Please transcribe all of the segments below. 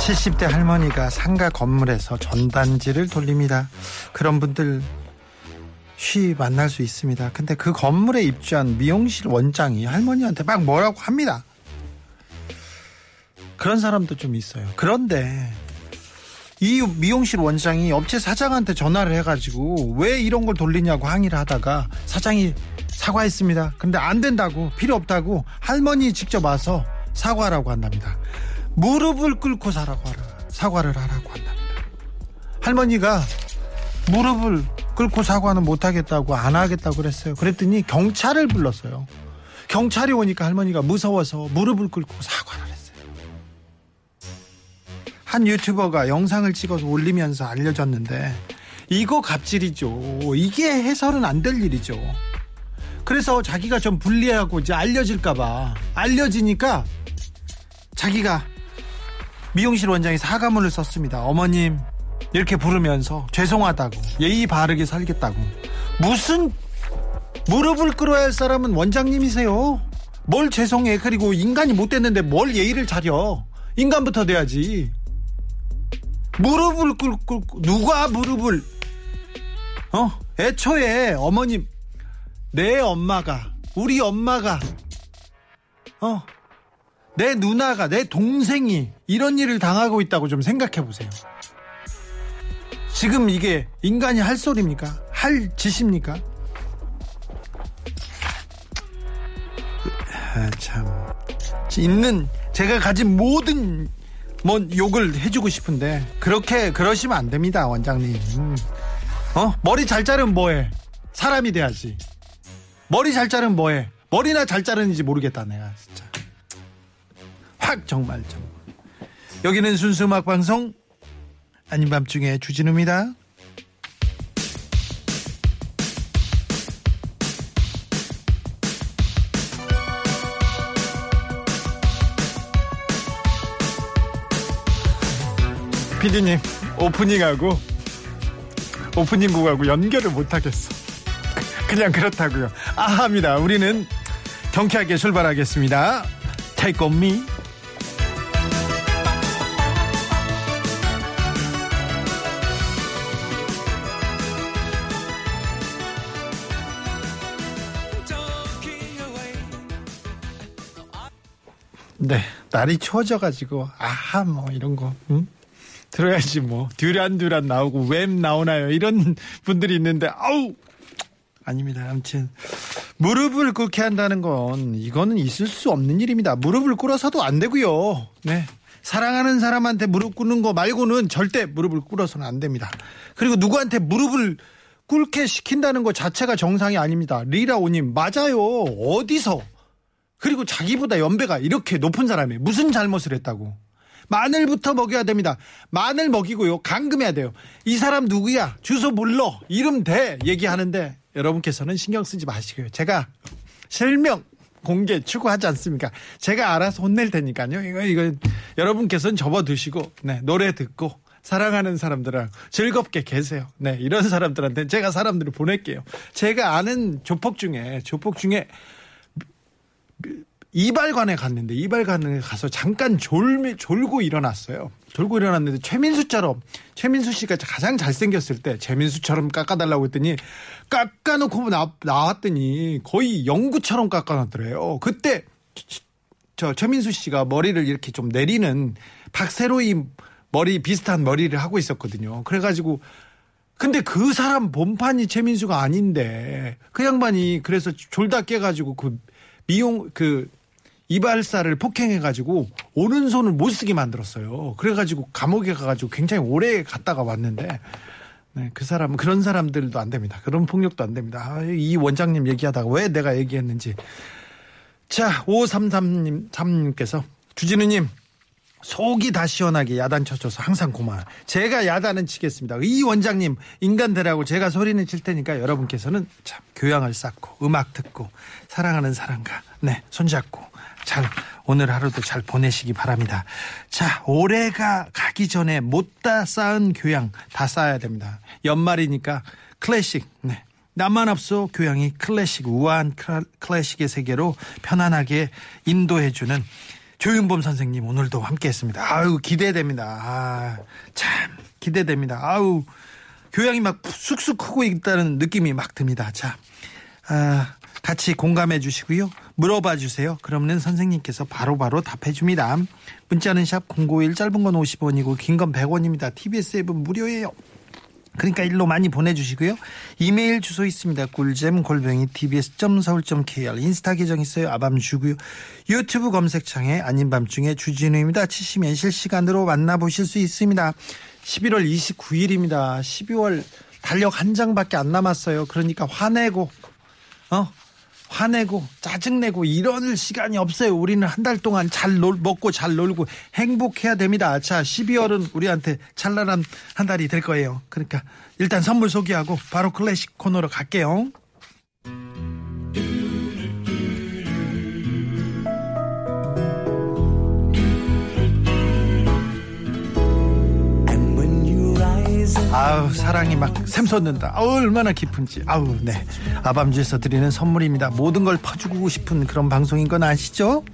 칠십 대 할머니가 상가 건물에서 전단지를 돌립니다. 그런 분들 쉬 만날 수 있습니다. 근데 그 건물에 입주한 미용실 원장이 할머니한테 막 뭐라고 합니다. 그런 사람도 좀 있어요. 그런데 이 미용실 원장이 업체 사장한테 전화를 해가지고 왜 이런 걸 돌리냐고 항의를 하다가 사장이 사과했습니다. 근데 안 된다고 필요 없다고 할머니 직접 와서 사과라고 한답니다. 무릎을 꿇고 사라고 하라, 사과를 하라고 한답니다. 할머니가 무릎을 꿇고 사과는 못하겠다고 안 하겠다고 그랬어요. 그랬더니 경찰을 불렀어요. 경찰이 오니까 할머니가 무서워서 무릎을 꿇고 사과를 했어요. 한 유튜버가 영상을 찍어서 올리면서 알려졌는데 이거 갑질이죠. 이게 해설은 안 될 일이죠. 그래서 자기가 좀 불리하고 이제 알려질까봐 알려지니까 자기가 미용실 원장이 사과문을 썼습니다. 어머님 이렇게 부르면서 죄송하다고 예의 바르게 살겠다고. 무슨 무릎을 꿇어야 할 사람은 원장님이세요. 뭘 죄송해? 그리고 인간이 못 됐는데 뭘 예의를 차려? 인간부터 돼야지. 무릎을 꿇고 누가 무릎을? 어? 애초에 어머님 내 엄마가 우리 엄마가 어 내 누나가 내 동생이 이런 일을 당하고 있다고 좀 생각해 보세요. 지금 이게 인간이 할 소리입니까? 할 짓입니까? 아, 참 있는 제가 가진 모든 뭐 욕을 해주고 싶은데 그렇게 그러시면 안 됩니다, 원장님. 음. 어 머리 잘 자르면 뭐해? 사람이 돼야지. 머리 잘 자르면 뭐해? 머리나 잘 자르는지 모르겠다 내가 진짜. 확 정말 정. 여기는 순수 음악 방송 아닌 밤중에 주진우입니다. 피디님 오프닝하고 오프닝 곡하고 연결을 못하겠어. 그냥 그렇다고요. 아합니다. 우리는 경쾌하게 출발하겠습니다. Take on me. 날이 추워져가지고 아하 뭐 이런 거 응? 들어야지 뭐 듀란듀란 나오고 웸 나오나요 이런 분들이 있는데 아우 아닙니다. 아무튼 무릎을 꿇게 한다는 건 이거는 있을 수 없는 일입니다. 무릎을 꿇어서도 안 되고요. 네. 사랑하는 사람한테 무릎 꿇는 거 말고는 절대 무릎을 꿇어서는 안 됩니다. 그리고 누구한테 무릎을 꿇게 시킨다는 것 자체가 정상이 아닙니다. 리라오님 맞아요. 어디서 그리고 자기보다 연배가 이렇게 높은 사람이 무슨 잘못을 했다고. 마늘부터 먹여야 됩니다. 마늘 먹이고요. 감금해야 돼요. 이 사람 누구야? 주소 불러. 이름 대. 얘기하는데 여러분께서는 신경 쓰지 마시고요. 제가 실명 공개 추구하지 않습니까? 제가 알아서 혼낼 테니까요. 이거, 이거 여러분께서는 접어두시고, 네, 노래 듣고 사랑하는 사람들랑 즐겁게 계세요. 네, 이런 사람들한테 제가 사람들을 보낼게요. 제가 아는 조폭 중에, 조폭 중에 이발관에 갔는데 이발관에 가서 잠깐 졸 졸고 일어났어요. 졸고 일어났는데 최민수처럼 최민수 씨가 가장 잘생겼을 때 최민수처럼 깎아달라고 했더니 깎아놓고 나, 나왔더니 거의 영구처럼 깎아놨더래요. 그때 저 최민수 씨가 머리를 이렇게 좀 내리는 박세로이 머리 비슷한 머리를 하고 있었거든요. 그래가지고 근데 그 사람 본판이 최민수가 아닌데 그 양반이 그래서 졸다 깨가지고 그 미용 그 이발사를 폭행해가지고 오른손을 못 쓰게 만들었어요. 그래가지고 감옥에 가가지고 굉장히 오래 갔다가 왔는데 네, 그 사람은 그런 사람들도 안 됩니다. 그런 폭력도 안 됩니다. 아, 이 원장님 얘기하다가 왜 내가 얘기했는지. 자, 5333님, 3님께서 주진우님 속이 다 시원하게 야단 쳐줘서 항상 고마워요. 제가 야단은 치겠습니다. 이 원장님 인간들하고 제가 소리는 칠 테니까 여러분께서는 참 교양을 쌓고 음악 듣고 사랑하는 사람과 네 손잡고 잘 오늘 하루도 잘 보내시기 바랍니다. 자 올해가 가기 전에 못 다 쌓은 교양 다 쌓아야 됩니다. 연말이니까 클래식 네. 나만 앞서 교양이 클래식 우아한 클- 클래식의 세계로 편안하게 인도해주는 조윤범 선생님 오늘도 함께했습니다. 아유 기대됩니다. 아, 참 기대됩니다. 아우 교양이 막 쑥쑥 크고 있다는 느낌이 막 듭니다. 자, 아, 같이 공감해 주시고요. 물어봐 주세요. 그러면 선생님께서 바로바로 답해 줍니다. 문자는 샵051 짧은 건 50원이고 긴 건 100원입니다. TBS 앱은 무료예요. 그러니까 일로 많이 보내주시고요. 이메일 주소 있습니다. 꿀잼 골뱅이 tbs.서울.kr 인스타 계정 있어요. 아밤주고요. 유튜브 검색창에 아닌 밤중에 주진우입니다. 치시면 실시간으로 만나보실 수 있습니다. 11월 29일입니다. 12월 달력 한 장밖에 안 남았어요. 그러니까 화내고 어 화내고 짜증내고 이럴 시간이 없어요. 우리는 한 달 동안 잘 놀, 먹고 잘 놀고 행복해야 됩니다. 자, 12월은 우리한테 찬란한 한 달이 될 거예요. 그러니까 일단 선물 소개하고 바로 클래식 코너로 갈게요. 아우 사랑이 막 샘솟는다. 아우 얼마나 깊은지. 아우 네. 아밤주에서 드리는 선물입니다. 모든 걸 퍼주고 싶은 그런 방송인 건 아시죠?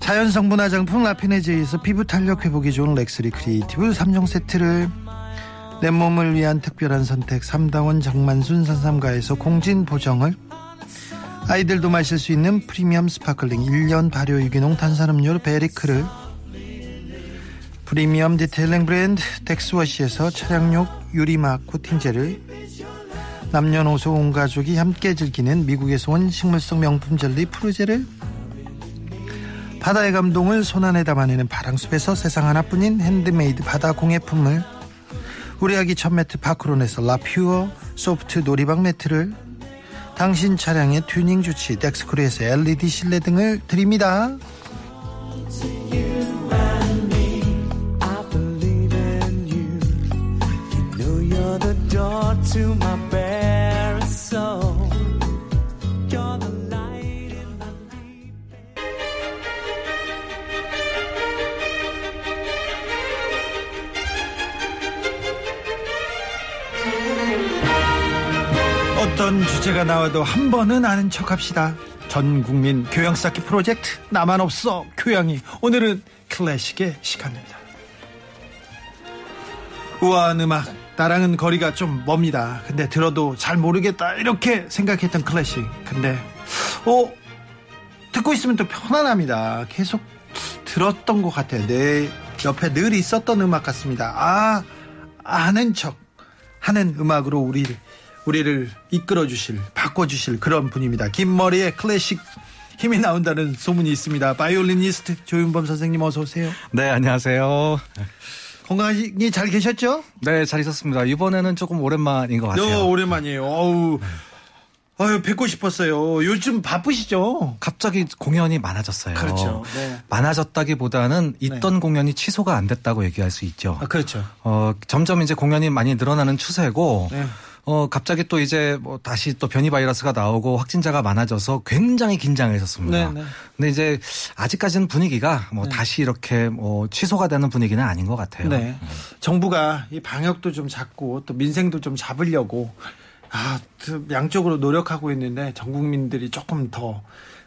자연 성 분 화장품 라피네즈에서 피부 탄력 회복이 좋은 렉스리 크리에이티브 3종 세트를 내 몸을 위한 특별한 선택 3다원 정만순 산삼가에서 공진 보정을 아이들도 마실 수 있는 프리미엄 스파클링 1년 발효 유기농 탄산음료 베리크를 프리미엄 detailing 브랜드 덱스워시에서 차량용 유리막 코팅제를 남녀노소 온 가족이 함께 즐기는 미국에서 온 식물성 명품 젤리 프로제를 바다의 감동을 손안에 담아내는 바랑숲에서 세상 하나뿐인 핸드메이드 바다 공예품을 우리 아기 첫 매트 파크론에서 라퓨어 소프트 놀이방 매트를 당신 차량의 튜닝 주치 덱스크루에서 LED 실내 등을 드립니다. 어떤 주제가 나와도 한 번은 아는 척 합시다. 전 국민 교양 쌓기 프로젝트 나만 없어 교양이 오늘은 클래식의 시간입니다. 우아한 음악 나랑은 거리가 좀 멉니다. 근데 들어도 잘 모르겠다 이렇게 생각했던 클래식. 근데 어 듣고 있으면 또 편안합니다. 계속 들었던 것 같아요. 내 옆에 늘 있었던 음악 같습니다. 아 아는 척 하는 음악으로 우리를 우리를 이끌어 주실 바꿔 주실 그런 분입니다. 긴 머리에 클래식 힘이 나온다는 소문이 있습니다. 바이올리니스트 조윤범 선생님 어서 오세요. 네, 안녕하세요. 건강히 잘 계셨죠? 네, 잘 있었습니다. 이번에는 조금 오랜만인 것 같아요. 너 오랜만이에요. 어우, 아유 뵙고 싶었어요. 요즘 바쁘시죠? 갑자기 공연이 많아졌어요. 그렇죠. 네. 많아졌다기보다는 있던 공연이 취소가 안 됐다고 얘기할 수 있죠. 아, 그렇죠. 어, 점점 이제 공연이 많이 늘어나는 추세고, 네. 어, 갑자기 또 이제 뭐 다시 또 변이 바이러스가 나오고 확진자가 많아져서 굉장히 긴장했었습니다. 네, 네. 근데 이제 아직까지는 분위기가 뭐 다시 이렇게 뭐 취소가 되는 분위기는 아닌 것 같아요. 네. 정부가 이 방역도 좀 잡고 또 민생도 좀 잡으려고 아, 그 양쪽으로 노력하고 있는데 전 국민들이 조금 더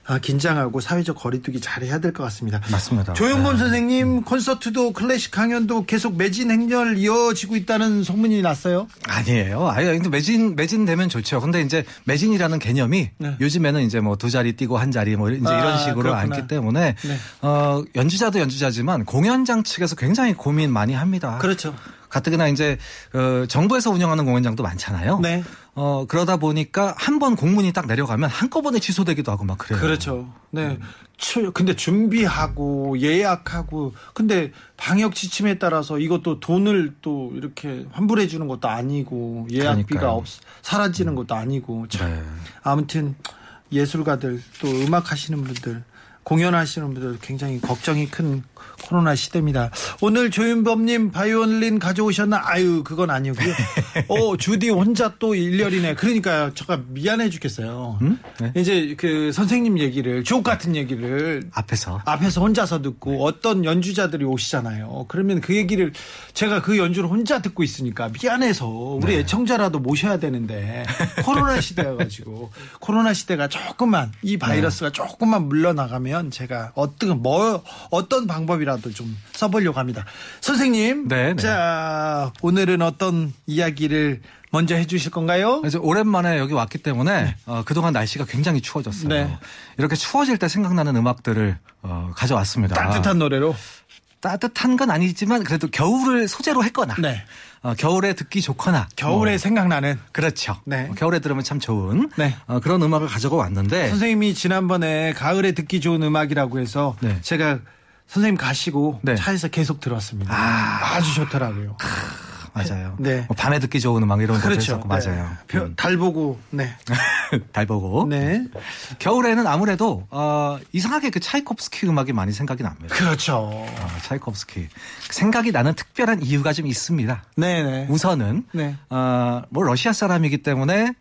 아, 긴장하고 사회적 거리두기 잘해야 될 것 같습니다. 맞습니다. 조영범 네. 선생님 콘서트도 클래식 강연도 계속 매진 행렬 이어지고 있다는 소문이 났어요. 아니에요. 아예 근데 매진 매진 되면 좋죠. 근데 이제 매진이라는 개념이 네. 요즘에는 이제 뭐 두 자리 뛰고 한 자리 뭐 이제 아, 이런 식으로. 앉기 때문에 네. 어 연주자도 연주자지만 공연장 측에서 굉장히 고민 많이 합니다. 그렇죠. 가뜩이나 이제 어, 정부에서 운영하는 공연장도 많잖아요. 네. 어 그러다 보니까 한 번 공문이 딱 내려가면 한꺼번에 취소되기도 하고 막 그래요. 그렇죠. 네. 음. 추- 근데 준비하고 예약하고 근데 방역 지침에 따라서 이것도 돈을 또 이렇게 환불해 주는 것도 아니고 예약비가. 없 사라지는 것도 아니고 참 네. 아무튼 예술가들 또 음악 하시는 분들 공연하시는 분들 굉장히 걱정이 큰 코로나 시대입니다. 오늘 조윤범님 바이올린 가져오셨나? 아유, 그건 아니고요. 어, 주디 혼자 또 일렬이네. 그러니까요. 제가 미안해 죽겠어요. 네. 이제 그 선생님 얘기를, 주옥 같은 얘기를 앞에서 앞에서 혼자서 듣고 어떤 연주자들이 오시잖아요. 그러면 그 얘기를 제가 그 연주를 혼자 듣고 있으니까 미안해서 우리 네. 애청자라도 모셔야 되는데 코로나 시대여가지고 코로나 시대가 조금만 이 바이러스가 조금만 물러나가면 제가 어떤 뭐 어떤 방법 이라도 좀 써보려고 합니다. 선생님, 네, 네. 자 오늘은 어떤 이야기를 먼저 해주실 건가요? 그래서 오랜만에 여기 왔기 때문에 어, 그동안 날씨가 굉장히 추워졌어요. 네. 이렇게 추워질 때 생각나는 음악들을 어, 가져왔습니다. 따뜻한 노래로. 따뜻한 건 아니지만 그래도 겨울을 소재로 했거나 네. 어, 겨울에 듣기 좋거나 겨울에 뭐, 생각나는 그렇죠. 네. 어, 겨울에 들으면 참 좋은 네. 어, 그런 음악을 가져가 왔는데 선생님이 지난번에 가을에 듣기 좋은 음악이라고 해서 네. 제가 선생님 가시고 네. 차에서 계속 들었습니다. 아. 아, 주 좋더라고요. 맞아요. 네. 뭐 밤에 듣기 좋은 음악 이런 것도 그렇죠. 했었고 맞아요. 네. 별- 달 보고 네. 달 보고 네. 겨울에는 아무래도 어, 이상하게 그 차이콥스키 음악이 많이 생각이 납니다. 그렇죠. 어, 차이콥스키 생각이 나는 특별한 이유가 좀 있습니다. 네, 네. 우선은 네. 어, 뭐 러시아 사람이기 때문에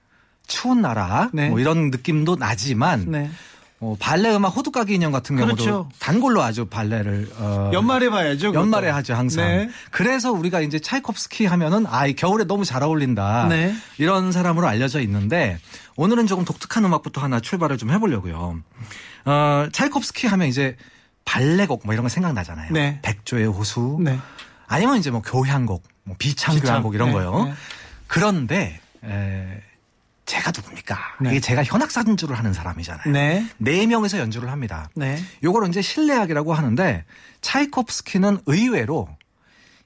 추운 나라 네. 뭐 이런 느낌도 나지만 네. 어, 발레 음악 호두까기 인형 같은 경우도 그렇죠. 단골로 아주 발레를 어, 연말에 봐야죠. 그것도. 연말에 하죠 항상. 네. 그래서 우리가 이제 차이콥스키 하면은 아이 겨울에 너무 잘 어울린다. 네. 이런 사람으로 알려져 있는데 오늘은 조금 독특한 음악부터 하나 출발을 좀 해보려고요. 어, 차이콥스키 하면 이제 발레곡 뭐 이런 거 생각나잖아요. 네. 백조의 호수. 네. 아니면 이제 뭐 교향곡, 뭐 비창 교향곡 비창. 이런 네, 거요. 네. 그런데 에, 제가 누굽니까? 네. 이게 제가 현악사준주를 하는 사람이잖아요. 네. 네 명에서 연주를 합니다. 네. 요걸 이제 실내악이라고 하는데 차이콥스키는 의외로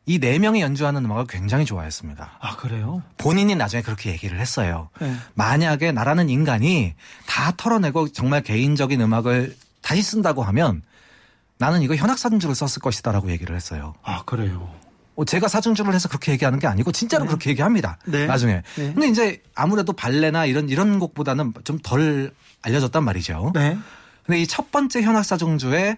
이 네 명이 연주하는 음악을 굉장히 좋아했습니다. 아, 그래요? 본인이 나중에 그렇게 얘기를 했어요. 네. 만약에 나라는 인간이 다 털어내고 정말 개인적인 음악을 다시 쓴다고 하면 나는 이거 현악사준주를 썼을 것이다라고 얘기를 했어요. 아, 그래요. 어, 제가 사준주를 해서 그렇게 얘기하는 게 아니고 진짜로 그렇게 얘기합니다. 네. 나중에. 네. 근데 이제 아무래도 발레나 이런 이런 곡보다는 좀 덜 알려졌단 말이죠. 네. 근데 이 첫 번째 현악 사중주에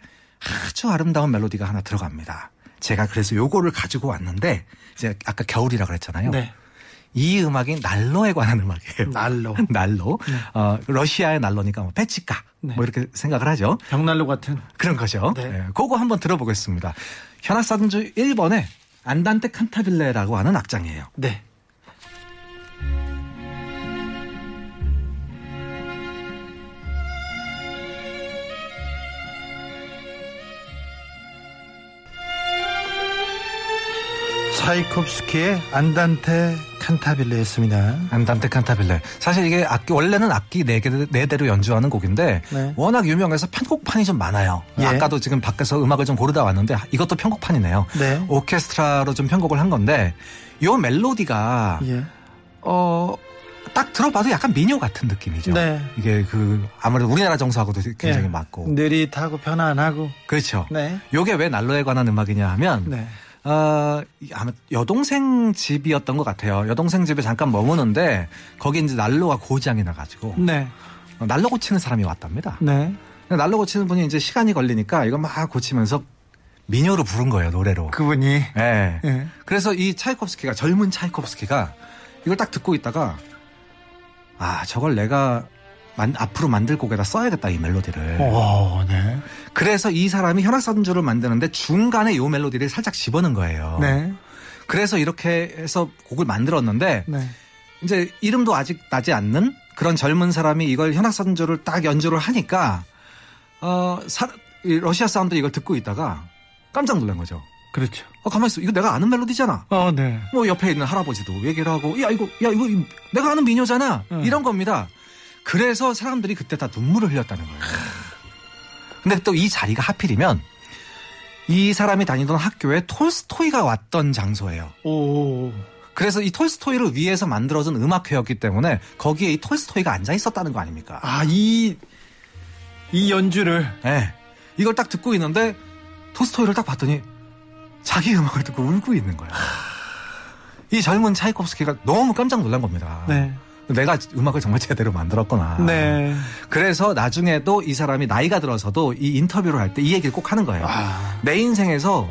아주 아름다운 멜로디가 하나 들어갑니다. 제가 그래서 요거를 가지고 왔는데 이제 아까 겨울이라 그랬잖아요. 네. 이 음악이 난로에 관한 음악이에요. 난로. 난로. 어, 러시아의 난로니까 뭐 페치카 네. 뭐 이렇게 생각을 하죠. 벽난로 같은. 그런 거죠. 네. 네. 그거 한번 들어보겠습니다. 현악사중주 1번에 안단테 칸타빌레라고 하는 악장이에요. 네. 차이콥스키의 안단테 칸타빌레였습니다. 안단테 칸타빌레. 사실 이게 악기 원래는 악기 네 개 네 대로 연주하는 곡인데 네. 워낙 유명해서 편곡판이 좀 많아요. 예. 아까도 지금 밖에서 음악을 좀 고르다 왔는데 이것도 편곡판이네요. 네. 오케스트라로 좀 편곡을 한 건데 요 멜로디가 예. 어. 딱 들어봐도 약간 민요 같은 느낌이죠. 네. 이게 그 아무래도 우리나라 정서하고도 굉장히 예. 맞고. 느릿하고 편안하고. 그렇죠. 네. 요게 왜 난로에 관한 음악이냐 하면 네. 어, 이 아마 여동생 집이었던 것 같아요. 여동생 집에 잠깐 머무는데 거기 이제 난로가 고장이 나가지고 네. 어, 난로 고치는 사람이 왔답니다. 네. 난로 고치는 분이 이제 시간이 걸리니까 이거 막 고치면서 민요로 부른 거예요 노래로. 그분이. 예. 예. 그래서 이 차이콥스키가 젊은 차이콥스키가 이걸 딱 듣고 있다가 아 저걸 내가 만- 앞으로 만들 곡에다 써야겠다 이 멜로디를. 오, 네. 그래서 이 사람이 현악사준주를 만드는데 중간에 요 멜로디를 살짝 집어넣은 거예요. 네. 그래서 이렇게 해서 곡을 만들었는데 네. 이제 이름도 아직 나지 않는 그런 젊은 사람이 이걸 현악사준주를 딱 연주를 하니까 어 사- 이 러시아 사람들이 이걸 듣고 있다가 깜짝 놀란 거죠. 그렇죠. 어 가만 있어 이거 내가 아는 멜로디잖아. 어, 네. 뭐 옆에 있는 할아버지도 얘기를 하고 야 이거 야 이거 이- 내가 아는 민요잖아 응. 이런 겁니다. 그래서 사람들이 그때 다 눈물을 흘렸다는 거예요. 근데 또 이 자리가 하필이면 이 사람이 다니던 학교에 톨스토이가 왔던 장소예요. 오. 그래서 이 톨스토이를 위해서 만들어진 음악회였기 때문에 거기에 이 톨스토이가 앉아 있었다는 거 아닙니까? 아, 이, 이 연주를. 예. 이걸 딱 듣고 있는데 톨스토이를 딱 봤더니 자기 음악을 듣고 울고 있는 거야. 이 젊은 차이콥스키가 너무 깜짝 놀란 겁니다. 네. 내가 음악을 정말 제대로 만들었구나. 네. 그래서 나중에도 이 사람이 나이가 들어서도 이 인터뷰를 할 때 이 얘기를 꼭 하는 거예요. 아. 내 인생에서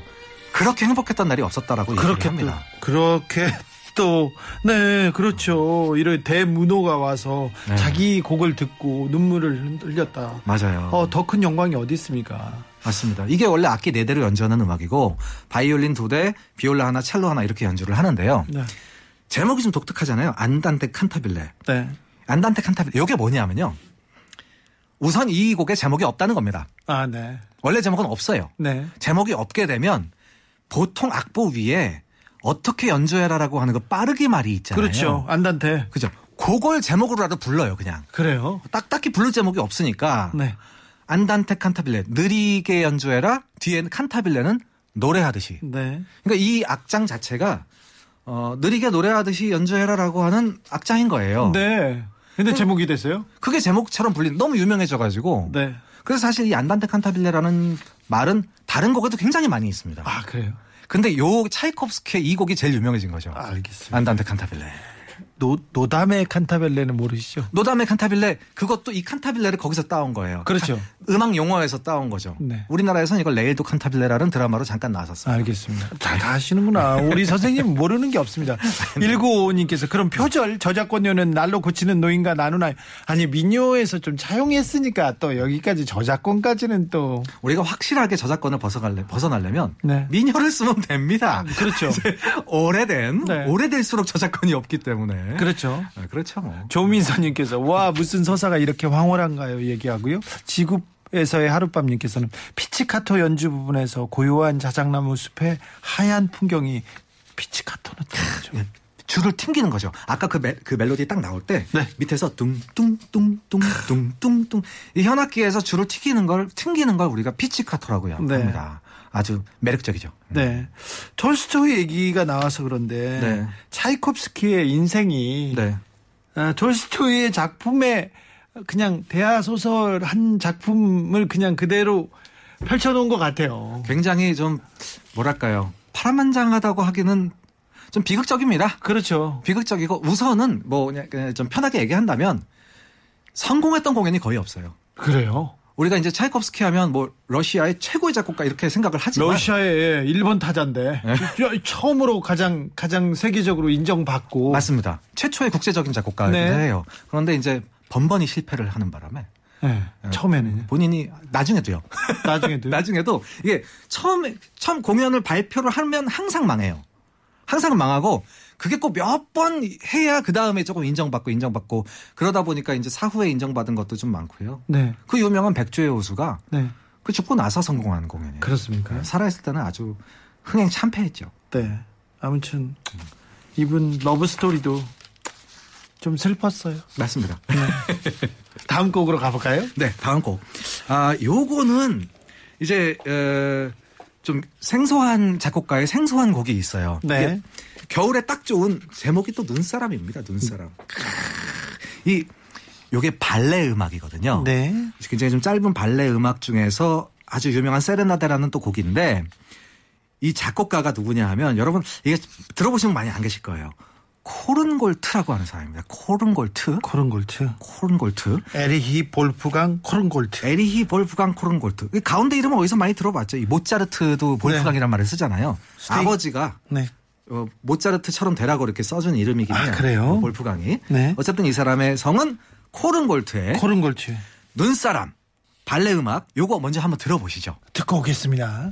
그렇게 행복했던 날이 없었다라고 그렇게 또, 얘기합니다. 그렇게 또, 네, 그렇죠. 이런 대문호가 와서 네. 자기 곡을 듣고 눈물을 흘렸다. 맞아요. 어, 더 큰 영광이 어디 있습니까? 맞습니다. 이게 원래 악기 네 대로 연주하는 음악이고 바이올린 두 대, 비올라 하나, 첼로 하나 이렇게 연주를 하는데요. 네. 제목이 좀 독특하잖아요. 안단테 칸타빌레. 네. 안단테 칸타빌레. 이게 뭐냐면요. 우선 이 곡에 제목이 없다는 겁니다. 아, 네. 원래 제목은 없어요. 네. 제목이 없게 되면 보통 악보 위에 어떻게 연주해라라고 하는 그 빠르기 말이 있잖아요. 그렇죠. 안단테. 그죠. 그걸 제목으로라도 불러요, 그냥. 그래요. 딱 딱히 부를 제목이 없으니까 네. 안단테 칸타빌레 느리게 연주해라. 뒤에는 칸타빌레는 노래하듯이. 네. 그러니까 이 악장 자체가 어, 느리게 노래하듯이 연주해라라고 하는 악장인 거예요. 네. 근데 제목이 됐어요? 그게 제목처럼 불린 너무 유명해져가지고. 네. 그래서 사실 이 안단테 칸타빌레라는 말은 다른 곡에도 굉장히 많이 있습니다. 아, 그래요? 근데 요 차이콥스키의 이 곡이 제일 유명해진 거죠. 알겠습니다. 안단테 칸타빌레. 노, 노다메 칸타빌레는 모르시죠? 노다메 칸타빌레 그것도 이 칸타빌레를 거기서 따온 거예요. 그렇죠. 카- 음악 용어에서 따온 거죠. 네. 우리나라에서는 이걸 내일도 칸타빌레라는 드라마로 잠깐 나왔었어요. 알겠습니다. 다, 다 아시는구나. 우리 선생님 모르는 게 없습니다. 1955님께서 그럼 표절 저작권료는 날로 고치는 노인과 나누나요? 아니 민요에서 좀 차용했으니까 또 여기까지 저작권까지는 또 우리가 확실하게 저작권을 벗어갈래, 벗어나려면 네. 민요를 쓰면 됩니다. 그렇죠. 오래된 네. 오래될수록 저작권이 없기 때문에 그렇죠. 아, 그렇죠. 뭐. 조민서님께서 와 무슨 서사가 이렇게 황홀한가요? 얘기하고요. 지구 에서의 하룻밤님께서는 피치카토 연주 부분에서 고요한 자작나무 숲의 하얀 풍경이 피치카토는 또 예, 줄을 튕기는 거죠. 아까 그, 멜, 그 멜로디 딱 나올 때 네. 밑에서 뚱뚱뚱뚱뚱뚱뚱 이 현악기에서 줄을 튕기는 걸 튕기는 걸 우리가 피치카토라고 네. 합니다. 아주 매력적이죠. 네. 톨스토이 얘기가 나와서 그런데 네. 차이콥스키의 인생이 네. 아, 톨스토이의 작품에 그냥 대하 소설 한 작품을 그냥 그대로 펼쳐놓은 것 같아요. 굉장히 좀 뭐랄까요 파란만장하다고 하기는 좀 비극적입니다. 그렇죠. 비극적이고 우선은 뭐 그냥 좀 편하게 얘기한다면 성공했던 공연이 거의 없어요. 그래요. 우리가 이제 차이콥스키 하면 뭐 러시아의 최고의 작곡가 이렇게 생각을 하지만 러시아의 일본 타자인데 네. 처음으로 가장 가장 세계적으로 인정받고 맞습니다. 최초의 국제적인 작곡가이기도 네. 그런데 이제 번번이 실패를 하는 바람에 네, 처음에는 본인이 나중에도요. 나중에도 나중에도 이게 처음에 처음 공연을 발표를 하면 항상 망해요. 항상 망하고 그게 꼭 몇 번 해야 그 다음에 조금 인정받고 인정받고 그러다 보니까 이제 사후에 인정받은 것도 좀 많고요. 네, 그 유명한 백조의 호수가 네 그 죽고 나서 성공한 공연이에요. 그렇습니까? 살아있을 때는 아주 흥행 참패했죠. 네, 아무튼 이분 러브 스토리도 좀 슬펐어요. 맞습니다. 다음 곡으로 가볼까요? 네, 다음 곡. 아, 요거는 이제 어, 좀 생소한 작곡가의 생소한 곡이 있어요. 네. 겨울에 딱 좋은 제목이 또 눈사람입니다. 눈사람. 이 요게 발레 음악이거든요. 네, 굉장히 좀 짧은 발레 음악 중에서 아주 유명한 세레나데라는 또 곡인데 이 작곡가가 누구냐 하면 여러분 이게 들어보시면 많이 안 계실 거예요. 코른골트라고 하는 사람입니다. 코른골트. 코른골트, 코른골트. 에리히 볼프강 코른골트. 에리히 볼프강 코른골트. 이 가운데 이름은 어디서 많이 들어봤죠. 이 모차르트도 볼프강이라는 말을 쓰잖아요. 스테이- 아버지가 네, 어, 모차르트처럼 되라고 이렇게 써준 이름이긴 해요. 아, 그래요? 볼프강이. 네. 어쨌든 이 사람의 성은 코른골트의 코른골트 눈사람 발레 음악 요거 먼저 한번 들어보시죠. 듣고 오겠습니다.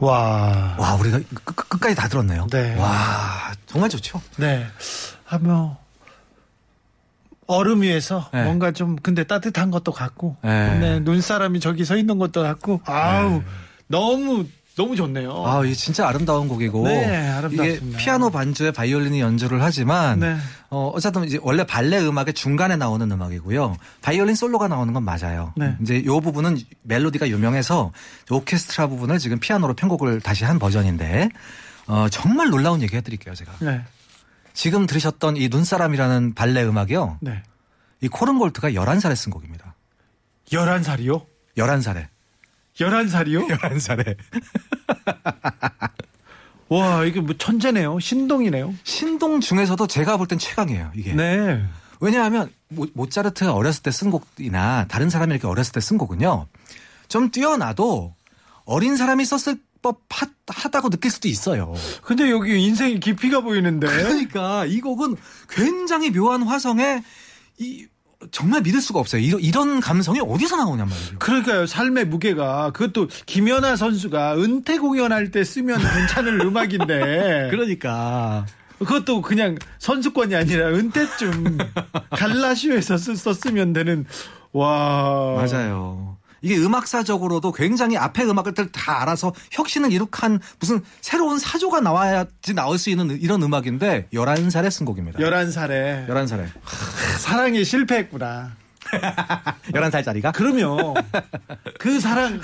와, 와 우리가 끝, 끝- 끝까지 다 들었네요. 네. 와 정말 좋죠. 네. 하며 얼음 위에서 네. 뭔가 좀 근데 따뜻한 것도 같고 네. 네, 눈사람이 저기 서 있는 것도 같고 아우 너무 너무 좋네요. 아, 이게 진짜 아름다운 곡이고. 네, 아름답습니다. 이게 피아노 반주에 바이올린이 연주를 하지만 네. 어, 어쨌든 이제 원래 발레 음악의 중간에 나오는 음악이고요. 바이올린 솔로가 나오는 건 맞아요. 네. 이제 요 부분은 멜로디가 유명해서 오케스트라 부분을 지금 피아노로 편곡을 다시 한 버전인데 어, 정말 놀라운 얘기 해드릴게요, 제가. 네. 지금 들으셨던 이 눈사람이라는 발레 음악이요. 네. 이 코른 골트가 11살에 쓴 곡입니다. 11살이요? 11살에. 11살이요? 11살에. 와, 이게 뭐 천재네요. 신동이네요. 신동 중에서도 제가 볼 땐 최강이에요, 이게. 네. 왜냐하면 모, 모차르트가 어렸을 때 쓴 곡이나 다른 사람이 이렇게 어렸을 때 쓴 곡은요. 좀 뛰어나도 어린 사람이 썼을 법하다고 느낄 수도 있어요. 근데 여기 인생의 깊이가 보이는데. 그러니까 이 곡은 굉장히 묘한 화성에 이 정말 믿을 수가 없어요. 이런, 이런 감성이 어디서 나오냔 말이에요. 그러니까요. 삶의 무게가 그것도 김연아 선수가 은퇴 공연할 때 쓰면 괜찮을 음악인데. 그러니까 그것도 그냥 선수권이 아니라 은퇴쯤 갈라쇼에서 쓰- 썼으면 되는 와 맞아요. 이게 음악사적으로도 굉장히 앞에 음악들 다 알아서 혁신을 이룩한 무슨 새로운 사조가 나와야지 나올 수 있는 이런 음악인데 11살에 쓴 곡입니다. 11살에 11살에. 사랑에 실패했구나. 11살짜리가? 그러면 그 사랑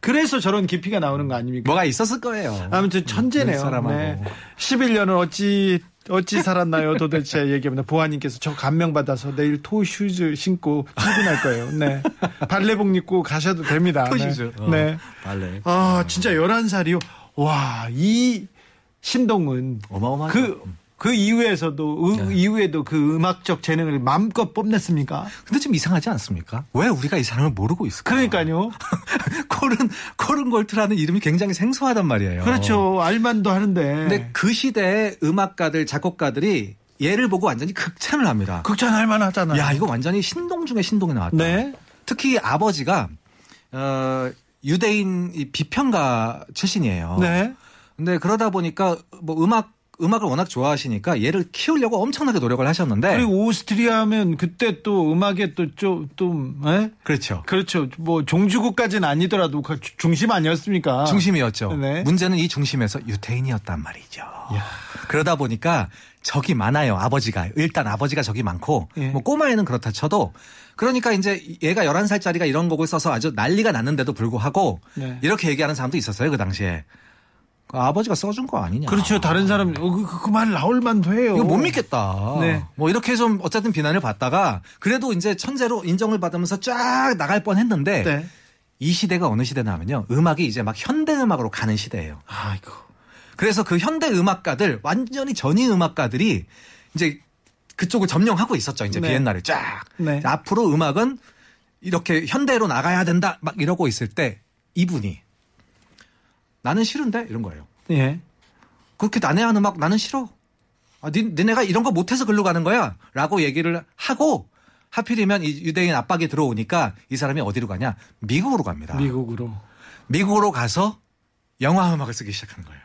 그래서 저런 깊이가 나오는 거 아닙니까? 뭐가 있었을 거예요. 아무튼 천재네요. 사람하고. 네. 11년을 어찌 어찌 살았나요? 도대체 얘기합니다. 보아님께서 저 감명 받아서 내일 토 슈즈 신고 출근할 거예요. 네. 발레복 입고 가셔도 됩니다. 토 슈즈. 네. 어, 네. 발레. 아, 진짜 11살이요. 와, 이 신동은 어마어마하죠. 그, 그 이후에서도, 의- 네. 이후에도 그 음악적 재능을 마음껏 뽐냈습니까? 근데 좀 이상하지 않습니까? 왜 우리가 이 사람을 모르고 있을까? 그러니까요. 코른 코른 골트라는 이름이 굉장히 생소하단 말이에요. 그렇죠. 알만도 하는데. 근데 그 시대의 음악가들, 작곡가들이 얘를 보고 완전히 극찬을 합니다. 극찬 할 만하잖아요. 야, 이거 완전히 신동 중에 신동이 나왔다. 네. 특히 아버지가 어, 유대인 이 비평가 출신이에요. 네. 근데 그러다 보니까 뭐 음악 음악을 워낙 좋아하시니까 얘를 키우려고 엄청나게 노력을 하셨는데 그리고 오스트리아 하면 그때 또 음악에 또 좀, 좀, 에? 그렇죠. 그렇죠. 뭐 종주국까지는 아니더라도 그 주- 중심 아니었습니까? 중심이었죠. 네. 문제는 이 중심에서 유태인이었단 말이죠. 그러다 보니까 적이 많아요. 아버지가 일단 아버지가 적이 많고 예. 뭐 꼬마애는 그렇다 쳐도 그러니까 이제 얘가 11살짜리가 이런 곡을 써서 아주 난리가 났는데도 불구하고 네. 이렇게 얘기하는 사람도 있었어요. 그 당시에. 그 아버지가 써준 거 아니냐. 그렇죠. 다른 사람, 어, 그, 그말 나올 만도 해요. 이거 못 믿겠다. 네. 뭐 이렇게 좀 어쨌든 비난을 받다가 그래도 이제 천재로 인정을 받으면서 쫙 나갈 뻔 했는데 네. 이 시대가 어느 시대냐면요. 음악이 이제 막 현대 음악으로 가는 시대예요. 아이고. 그래서 그 현대 음악가들 완전히 전위 음악가들이 이제 그쪽을 점령하고 있었죠. 이제 네. 비엔나를 쫙. 네. 앞으로 음악은 이렇게 현대로 나가야 된다 막 이러고 있을 때 이분이 나는 싫은데 이런 거예요. 예. 그렇게 난해한 음악 나는 싫어. 아, 니, 니네가 이런 거 못해서 글로 가는 거야. 라고 얘기를 하고 하필이면 이 유대인 압박이 들어오니까 이 사람이 어디로 가냐? 미국으로 갑니다. 미국으로. 미국으로 가서 영화 음악을 쓰기 시작한 거예요.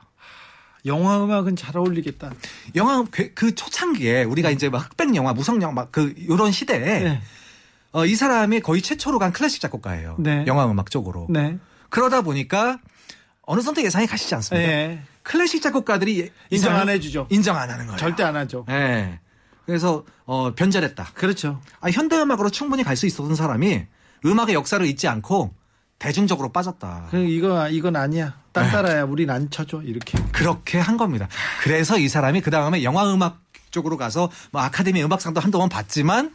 영화 음악은 잘 어울리겠다. 영화 그, 그 초창기에 우리가 이제 막 흑백 영화, 무성 영화 막그 요런 시대에 네. 어, 이 사람이 거의 최초로 간 클래식 작곡가예요. 네. 영화 음악 쪽으로. 네. 그러다 보니까 어느 정도 예상이 가시지 않습니까? 예. 클래식 작곡가들이 이 인정 안 해주죠. 인정 안 하는 거예요. 절대 안 하죠. 예. 그래서 어, 변절했다. 그렇죠. 아, 현대 음악으로 충분히 갈 수 있었던 사람이 음악의 역사를 잊지 않고 대중적으로 빠졌다. 그 이거 이건 아니야. 딴 따라야 우린 안 쳐줘. 이렇게. 그렇게 한 겁니다. 그래서 이 사람이 그 다음에 영화 음악 쪽으로 가서 뭐 아카데미 음악상도 한동안 받지만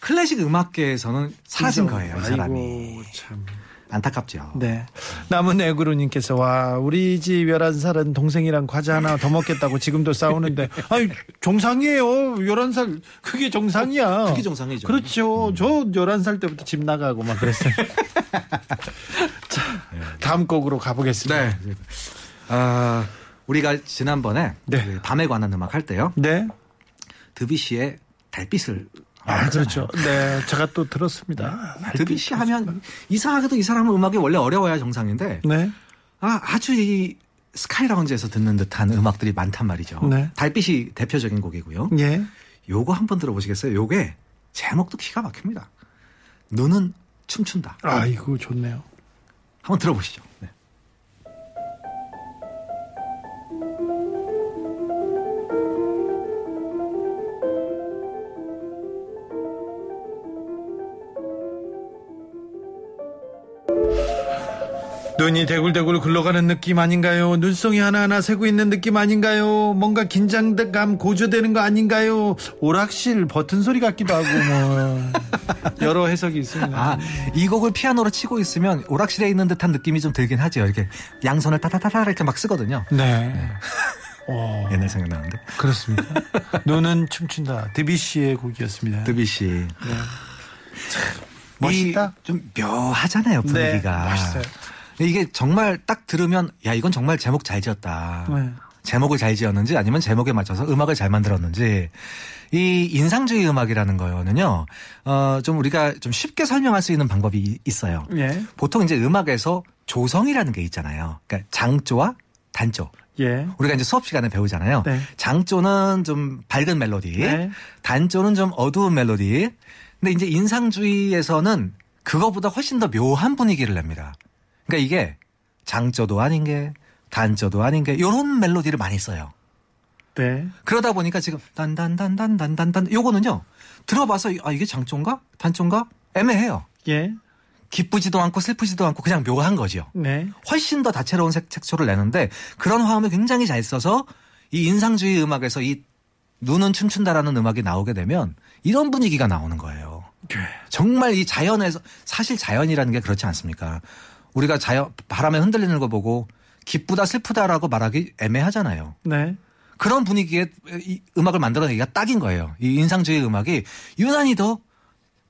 클래식 음악계에서는 사라진. 거예요. 이 사람이. 아이고, 참. 안타깝죠. 네. 남은 애구루님께서 와 우리 집 11살은 동생이랑 과자 하나 더 먹겠다고 지금도 싸우는데 아니 정상이에요 11살 그게 정상이야 그게 정상이죠. 음. 그렇죠 저 11살 때부터 집 나가고 막 그랬어요 자 다음 곡으로 가보겠습니다 네. 아, 우리가 지난번에 네. 그 밤에 관한 음악 할 때요. 네. 드비시의 달빛을 아, 그렇죠. 네, 제가 또 들었습니다. 드비시 하면 이상하게도 이 사람은 음악이 원래 어려워야 정상인데 네. 아, 아주 이 스카이 라운지에서 듣는 듯한 음악들이 많단 말이죠. 네. 달빛이 대표적인 곡이고요. 예. 요거 한번 들어보시겠어요? 요게 제목도 기가 막힙니다. 눈은 춤춘다. 아이고, 좋네요. 한번 들어보시죠. 네. 눈이 대굴대굴 굴러가는 느낌 아닌가요? 눈송이 하나하나 세고 있는 느낌 아닌가요? 뭔가 긴장감 고조되는 거 아닌가요? 오락실 버튼 소리 같기도 하고 뭐 여러 해석이 있습니다. 아, 이 곡을 피아노로 치고 있으면 오락실에 있는 듯한 느낌이 좀 들긴 하죠. 이렇게 양손을 타타타타 이렇게 막 쓰거든요. 네. 어, 옛날 생각나는데. 그렇습니다. 눈은 춤춘다. 드비씨의 곡이었습니다. 드비씨. 멋있다. 이좀 묘하잖아요, 분위기가. 네, 멋있어요. 이게 정말 딱 들으면 야, 이건 정말 제목 잘 지었다. 네. 제목을 잘 지었는지 아니면 제목에 맞춰서 음악을 잘 만들었는지 이 인상주의 음악이라는 거는요, 어, 좀 우리가 좀 쉽게 설명할 수 있는 방법이 이- 있어요. 예. 보통 이제 음악에서 조성이라는 게 있잖아요. 그러니까 장조와 단조. 예. 우리가 이제 수업 시간에 배우잖아요. 네. 장조는 좀 밝은 멜로디, 네. 단조는 좀 어두운 멜로디. 근데 이제 인상주의에서는 그거보다 훨씬 더 묘한 분위기를 냅니다. 그러니까 이게 장조도 아닌 게 단조도 아닌 게 이런 멜로디를 많이 써요. 네. 그러다 보니까 지금 단단단단단단단 요거는요. 들어봐서 아 이게 장조인가 단조인가 애매해요. 예. 기쁘지도 않고 슬프지도 않고 그냥 묘한 거죠. 네. 훨씬 더 다채로운 색, 색소를 내는데 그런 화음을 굉장히 잘 써서 이 인상주의 음악에서 이 눈은 춤춘다라는 음악이 나오게 되면 이런 분위기가 나오는 거예요. 정말 이 자연에서 사실 자연이라는 게 그렇지 않습니까? 우리가 자연 바람에 흔들리는 거 보고 기쁘다 슬프다라고 말하기 애매하잖아요. 네. 그런 분위기에 이 음악을 만들어내기가 딱인 거예요. 이 인상주의 음악이 유난히 더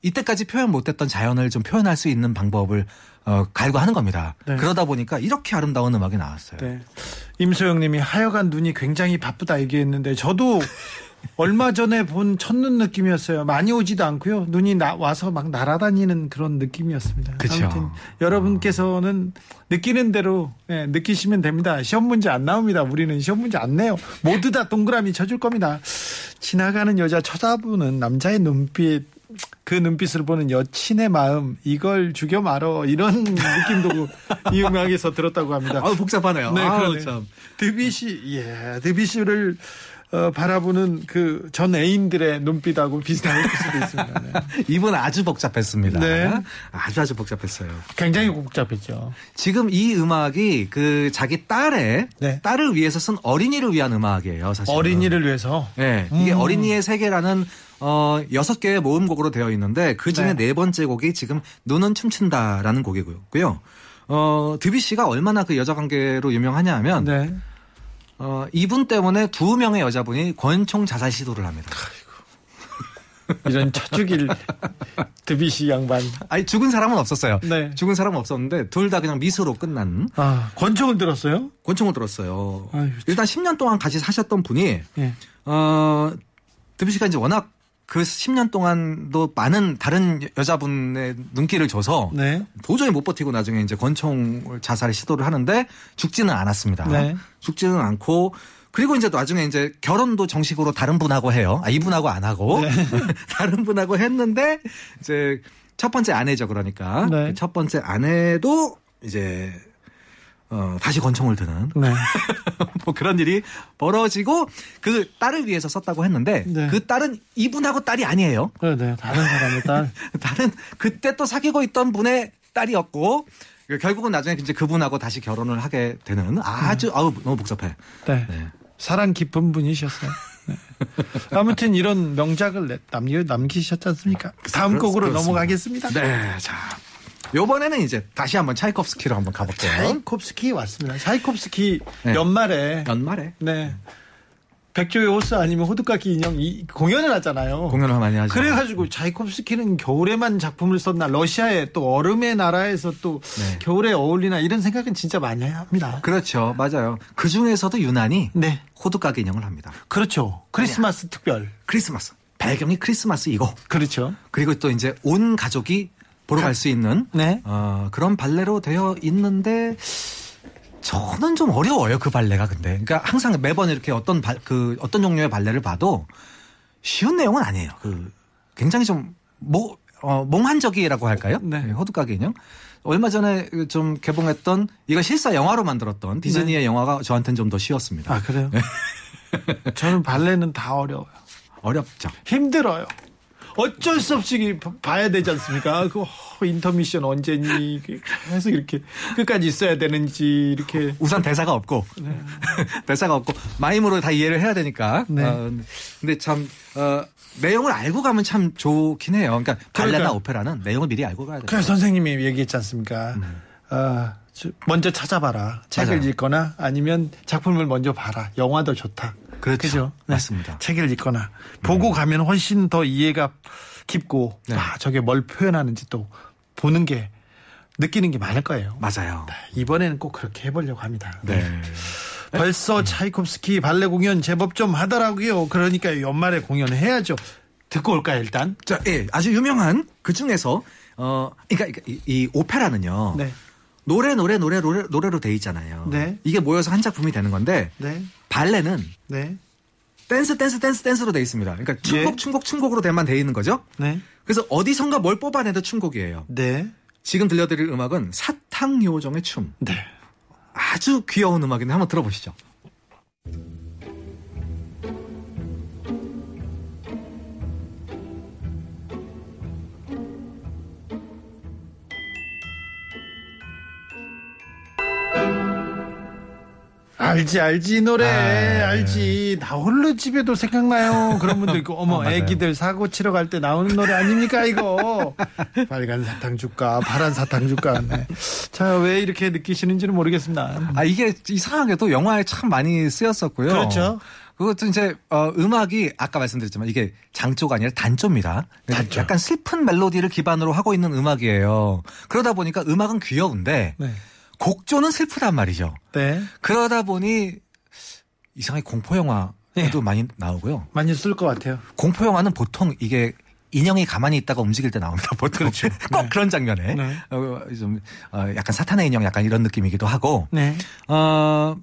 이때까지 표현 못했던 자연을 좀 표현할 수 있는 방법을 어, 갈구하는 겁니다. 네. 그러다 보니까 이렇게 아름다운 음악이 나왔어요. 네. 임소영 님이 하여간 눈이 굉장히 바쁘다 얘기했는데 저도 얼마 전에 본 첫눈 느낌이었어요. 많이 오지도 않고요. 눈이 나, 와서 막 날아다니는 그런 느낌이었습니다. 그쵸. 아무튼 여러분께서는 느끼는 대로 예, 느끼시면 됩니다. 시험 문제 안 나옵니다. 우리는 시험 문제 안 내요. 모두 다 동그라미 쳐줄 겁니다. 지나가는 여자 쳐다보는 남자의 눈빛 그 눈빛을 보는 여친의 마음 이걸 죽여 말어 이런 느낌도 이 음악에서 들었다고 합니다. 아 복잡하네요. 네, 아우, 그러네요. 참. 드비시, 예, 드비시를 어, 바라보는 그 전 애인들의 눈빛하고 비슷할 수도 있습니다. 네. 이분 아주 복잡했습니다. 네. 아주 아주 복잡했어요. 굉장히 복잡했죠. 지금 이 음악이 그 자기 딸의 네. 딸을 위해서 쓴 어린이를 위한 음악이에요. 사실. 어린이를 위해서. 네, 이게 음. 어린이의 세계라는 어 여섯 개의 모음곡으로 되어 있는데 그 중에 네. 네. 번째 곡이 지금 눈은 춤춘다라는 곡이고요. 어 드비 씨가 얼마나 그 여자 관계로 유명하냐면 네. 어 이분 때문에 두 명의 여자분이 권총 자살 시도를 합니다. 이런 쳐죽일 드비시 양반. 아니 죽은 사람은 없었어요. 네. 죽은 사람은 없었는데 둘 다 그냥 미수로 끝난 아, 권총을 들었어요? 권총을 들었어요. 아유, 일단 10년 동안 같이 사셨던 분이 예. 어, 드비 씨가 이제 워낙 그 10년 동안도 많은 다른 여- 여자분의 눈길을 줘서 네. 도저히 못 버티고 나중에 이제 권총 자살 시도를 하는데 죽지는 않았습니다. 네. 죽지는 않고 그리고 이제 나중에 이제 결혼도 정식으로 다른 분하고 해요. 아, 이분하고 안 하고 네. 다른 분하고 했는데 이제 첫 번째 아내죠. 그러니까 네. 그첫 번째 아내도 이제 어, 다시 권총을 드는 네. 뭐 그런 일이 벌어지고 그 딸을 위해서 썼다고 했는데 네. 그 딸은 이분하고 딸이 아니에요. 네, 네. 다른 사람의 딸. 딸은 그때 또 사귀고 있던 분의 딸이었고 결국은 나중에 이제 그분하고 다시 결혼을 하게 되는 아주 아우 너무 복잡해. 네. 네. 사랑 깊은 분이셨어요. 네. 아무튼 이런 명작을 내- 남기, 남기셨지 않습니까? 다음 그렇- 곡으로 그렇습니다. 넘어가겠습니다. 네, 자 요번에는 이제 다시 한번 차이콥스키로 한번 가볼게요. 차이콥스키 왔습니다. 차이콥스키 네. 연말에 연말에 네. 백조의 호스 아니면 호두까기 인형 이 공연을 하잖아요. 공연을 많이 하죠. 그래가지고 차이콥스키는 겨울에만 작품을 썼나 러시아의 또 얼음의 나라에서 또 네. 겨울에 어울리나 이런 생각은 진짜 많이 합니다. 그렇죠, 맞아요. 그 중에서도 유난히 네, 호두까기 인형을 합니다. 그렇죠. 크리스마스 특별. 크리스마스 배경이 크리스마스이고 그렇죠. 그리고 또 이제 온 가족이 보러 갈 수 있는 네. 어, 그런 발레로 되어 있는데 저는 좀 어려워요 그 발레가 근데 그러니까 항상 매번 이렇게 어떤 발, 그 어떤 종류의 발레를 봐도 쉬운 내용은 아니에요 그 굉장히 좀 모, 어, 몽환적이라고 할까요? 네. 호두까기 인형. 얼마 전에 좀 개봉했던 이거 실사 영화로 만들었던 디즈니의 영화가 저한테는 좀 더 쉬웠습니다. 아 그래요? 저는 발레는 다 어려워요. 어렵죠. 힘들어요. 어쩔 수 없이 봐- 봐야 되지 않습니까? 그 어, 인터미션 언제니 계속 이렇게 끝까지 있어야 되는지 이렇게 우선 대사가 없고 대사가 없고 마임으로 다 이해를 해야 되니까. 네. 어, 근데 참 어, 내용을 알고 가면 참 좋긴 해요. 그러니까 발레나 그러니까. 오페라는 내용을 미리 알고 가야 돼요. 그래서 선생님이 얘기했지 않습니까? 음. 아, 저- 먼저 찾아봐라. 책을 맞아요. 읽거나 아니면 작품을 먼저 봐라. 영화도 좋다. 그렇죠. 그죠? 네. 맞습니다. 책을 읽거나 보고 가면 훨씬 더 이해가 깊고 네. 아, 저게 뭘 표현하는지 또 보는 게 느끼는 게 많을 거예요. 맞아요. 이번에는 꼭 그렇게 해보려고 합니다. 네. 벌써 차이콥스키 발레 공연 제법 좀 하더라고요. 그러니까 연말에 공연을 해야죠. 듣고 올까요, 일단? 자, 예, 아주 유명한 그 중에서 어, 그러니까 이, 이 오페라는요. 네. 노래 노래 노래 노래 노래로 돼 있잖아요. 네. 이게 모여서 한 작품이 되는 건데 네. 발레는 네. 댄스 댄스 댄스 댄스로 돼 있습니다. 그러니까 춤곡 예. 춤곡 춤곡으로 돼만 돼 있는 거죠. 네. 그래서 어디선가 뭘 뽑아내도 춤곡이에요. 네. 지금 들려드릴 음악은 사탕 요정의 춤. 네. 아주 귀여운 음악인데 한번 들어보시죠. 알지 알지 이 노래 아, 알지 나 홀로 집에도 생각나요 그런 분들 있고 어머 맞아요. 애기들 사고 치러 갈 때 나오는 노래 아닙니까 이거 빨간 사탕 줄까 파란 사탕 줄까 네. 자왜 이렇게 느끼시는지는 모르겠습니다 아 이게 이상하게도 영화에 참 많이 쓰였었고요. 그렇죠. 그것도 이제 어, 음악이 아까 말씀드렸지만 이게 장조가 아니라 단조입니다. 단조. 약간 슬픈 멜로디를 기반으로 하고 있는 음악이에요. 그러다 보니까 음악은 귀여운데 네. 곡조는 슬프단 말이죠. 네 그러다 보니 이상하게 공포 영화에도 네. 많이 나오고요. 많이 쓸 것 같아요 공포 영화는 보통 이게 인형이 가만히 있다가 움직일 때 나옵니다. 보통 꼭 네. 그런 장면에 네. 어, 좀 어, 약간 사탄의 인형 약간 이런 느낌이기도 하고 네 어,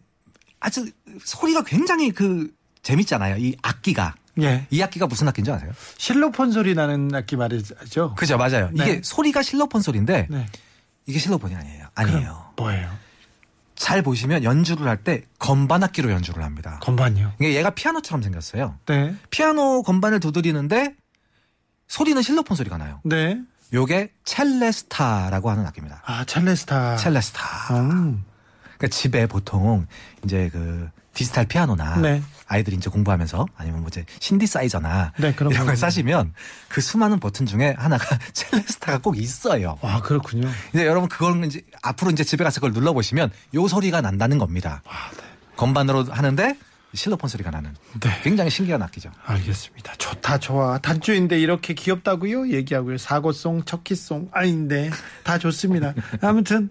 아주 소리가 굉장히 그 재밌잖아요. 이 악기가 예. 이 악기가 무슨 악기인지 아세요? 실로폰 소리 나는 악기 말이죠 그죠, 맞아요. 네. 이게 소리가 실로폰 소리인데 네 이게 실로폰이 아니에요. 아니에요. 뭐예요 잘 보시면 연주를 할 때 건반 악기로 연주를 합니다. 건반이요 이게 얘가 피아노처럼 생겼어요. 네 피아노 건반을 두드리는데 소리는 실로폰 소리가 나요. 네. 요게 첼레스타라고 하는 악기입니다. 아 첼레스타 첼레스타. 음. 그러니까 집에 보통 이제 그 디지털 피아노나 네. 아이들이 이제 공부하면서 아니면 뭐 이제 신디사이저나 네, 그런 이런 걸 거. 사시면 그 수많은 버튼 중에 하나가 첼레스타가 꼭 있어요. 아 그렇군요 이제 여러분 그걸 이제 앞으로 이제 집에 가서 그걸 눌러 보시면 요 소리가 난다는 겁니다. 아, 네. 건반으로 하는데 실로폰 소리가 나는 네. 굉장히 신기한 악기죠. 알겠습니다. 좋다, 좋아. 단조인데 이렇게 귀엽다고요? 얘기하고요. 사고송, 척키송, 아닌데 다 좋습니다. 아무튼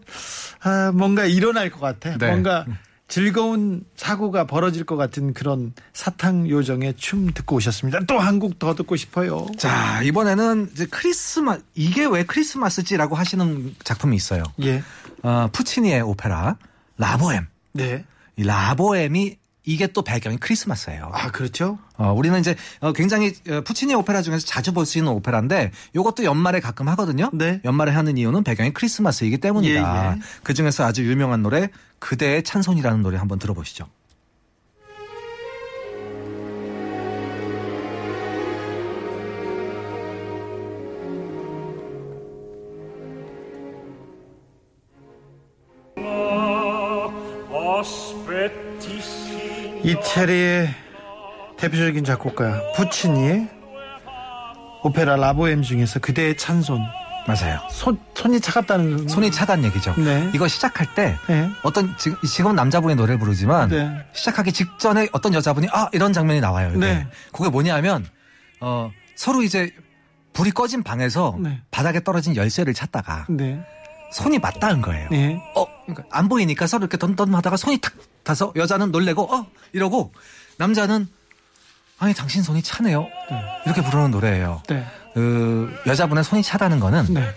아, 뭔가 일어날 것 같아. 네. 뭔가 즐거운 사고가 벌어질 것 같은 그런 사탕 요정의 춤 듣고 오셨습니다. 또 한 곡 더 듣고 싶어요. 자 이번에는 이제 크리스마스 이게 왜 크리스마스지라고 하시는 작품이 있어요. 예, 어, 푸치니의 오페라 라보엠. 네. 이 라보엠이 이게 또 배경이 크리스마스예요. 아 그렇죠. 어, 우리는 이제 어, 굉장히 어, 푸치니 오페라 중에서 자주 볼 수 있는 오페라인데 요것도 연말에 가끔 하거든요. 네. 연말에 하는 이유는 배경이 크리스마스이기 때문이다. 예, 예. 그 중에서 아주 유명한 노래 그대의 찬송이라는 노래 한번 들어보시죠. 이태리의 대표적인 작곡가 푸치니의 오페라 라보엠 중에서 그대의 찬손. 맞아요. 손 손이 차갑다는 손이 차단 얘기죠. 네. 이거 시작할 때 네. 어떤 지금 지금은 남자분이 노래를 부르지만 네. 시작하기 직전에 어떤 여자분이 아 이런 장면이 나와요. 이게. 네. 그게 뭐냐면 어 서로 이제 불이 꺼진 방에서 네. 바닥에 떨어진 열쇠를 찾다가 네. 손이 맞닿은 거예요. 네. 어 그러니까 안 보이니까 서로 이렇게 던던하다가 손이 탁 타서 여자는 놀래고 어 이러고 남자는 아니 당신 손이 차네요. 이렇게 부르는 노래예요. 네. 그 여자분의 손이 차다는 거는 네.